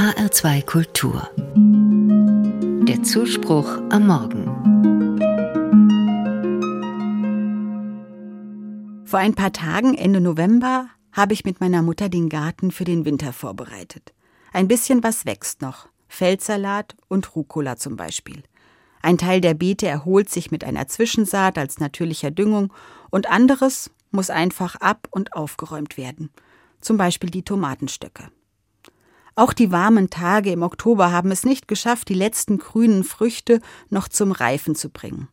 HR2 Kultur. Der Zuspruch am Morgen. Vor ein paar Tagen, Ende November, habe ich mit meiner Mutter den Garten für den Winter vorbereitet. Ein bisschen was wächst noch. Feldsalat und Rucola zum Beispiel. Ein Teil der Beete erholt sich mit einer Zwischensaat als natürlicher Düngung und anderes muss einfach ab und aufgeräumt werden. Zum Beispiel die Tomatenstöcke. Auch die warmen Tage im Oktober haben es nicht geschafft, die letzten grünen Früchte noch zum Reifen zu bringen.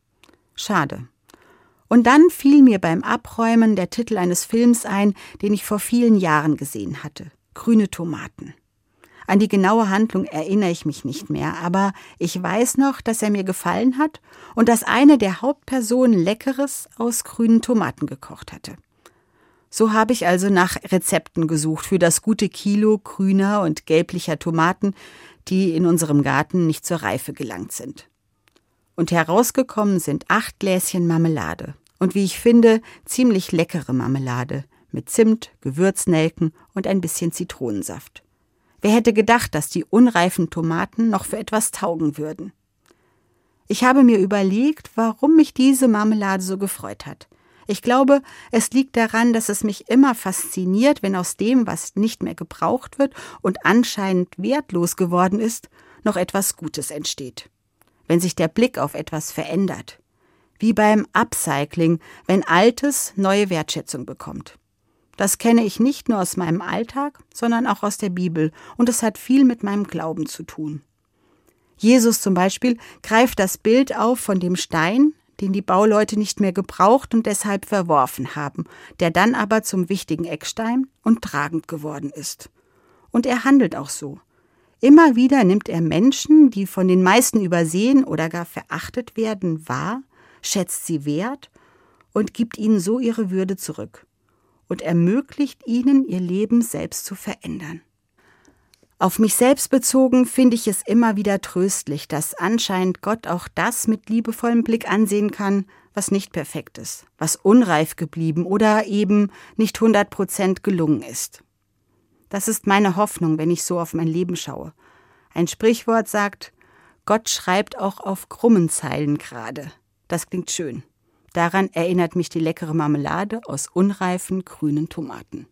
Schade. Und dann fiel mir beim Abräumen der Titel eines Films ein, den ich vor vielen Jahren gesehen hatte. Grüne Tomaten. An die genaue Handlung erinnere ich mich nicht mehr, aber ich weiß noch, dass er mir gefallen hat und dass eine der Hauptpersonen Leckeres aus grünen Tomaten gekocht hatte. So habe ich also nach Rezepten gesucht für das gute Kilo grüner und gelblicher Tomaten, die in unserem Garten nicht zur Reife gelangt sind. Und herausgekommen sind acht Gläschen Marmelade. Und wie ich finde, ziemlich leckere Marmelade mit Zimt, Gewürznelken und ein bisschen Zitronensaft. Wer hätte gedacht, dass die unreifen Tomaten noch für etwas taugen würden? Ich habe mir überlegt, warum mich diese Marmelade so gefreut hat. Ich glaube, es liegt daran, dass es mich immer fasziniert, wenn aus dem, was nicht mehr gebraucht wird und anscheinend wertlos geworden ist, noch etwas Gutes entsteht. Wenn sich der Blick auf etwas verändert. Wie beim Upcycling, wenn Altes neue Wertschätzung bekommt. Das kenne ich nicht nur aus meinem Alltag, sondern auch aus der Bibel, und es hat viel mit meinem Glauben zu tun. Jesus zum Beispiel greift das Bild auf von dem Stein, den die Bauleute nicht mehr gebraucht und deshalb verworfen haben, der dann aber zum wichtigen Eckstein und tragend geworden ist. Und er handelt auch so. Immer wieder nimmt er Menschen, die von den meisten übersehen oder gar verachtet werden, wahr, schätzt sie wert und gibt ihnen so ihre Würde zurück und ermöglicht ihnen, ihr Leben selbst zu verändern. Auf mich selbst bezogen finde ich es immer wieder tröstlich, dass anscheinend Gott auch das mit liebevollem Blick ansehen kann, was nicht perfekt ist, was unreif geblieben oder eben nicht hundert Prozent gelungen ist. Das ist meine Hoffnung, wenn ich so auf mein Leben schaue. Ein Sprichwort sagt, Gott schreibt auch auf krummen Zeilen gerade. Das klingt schön. Daran erinnert mich die leckere Marmelade aus unreifen grünen Tomaten.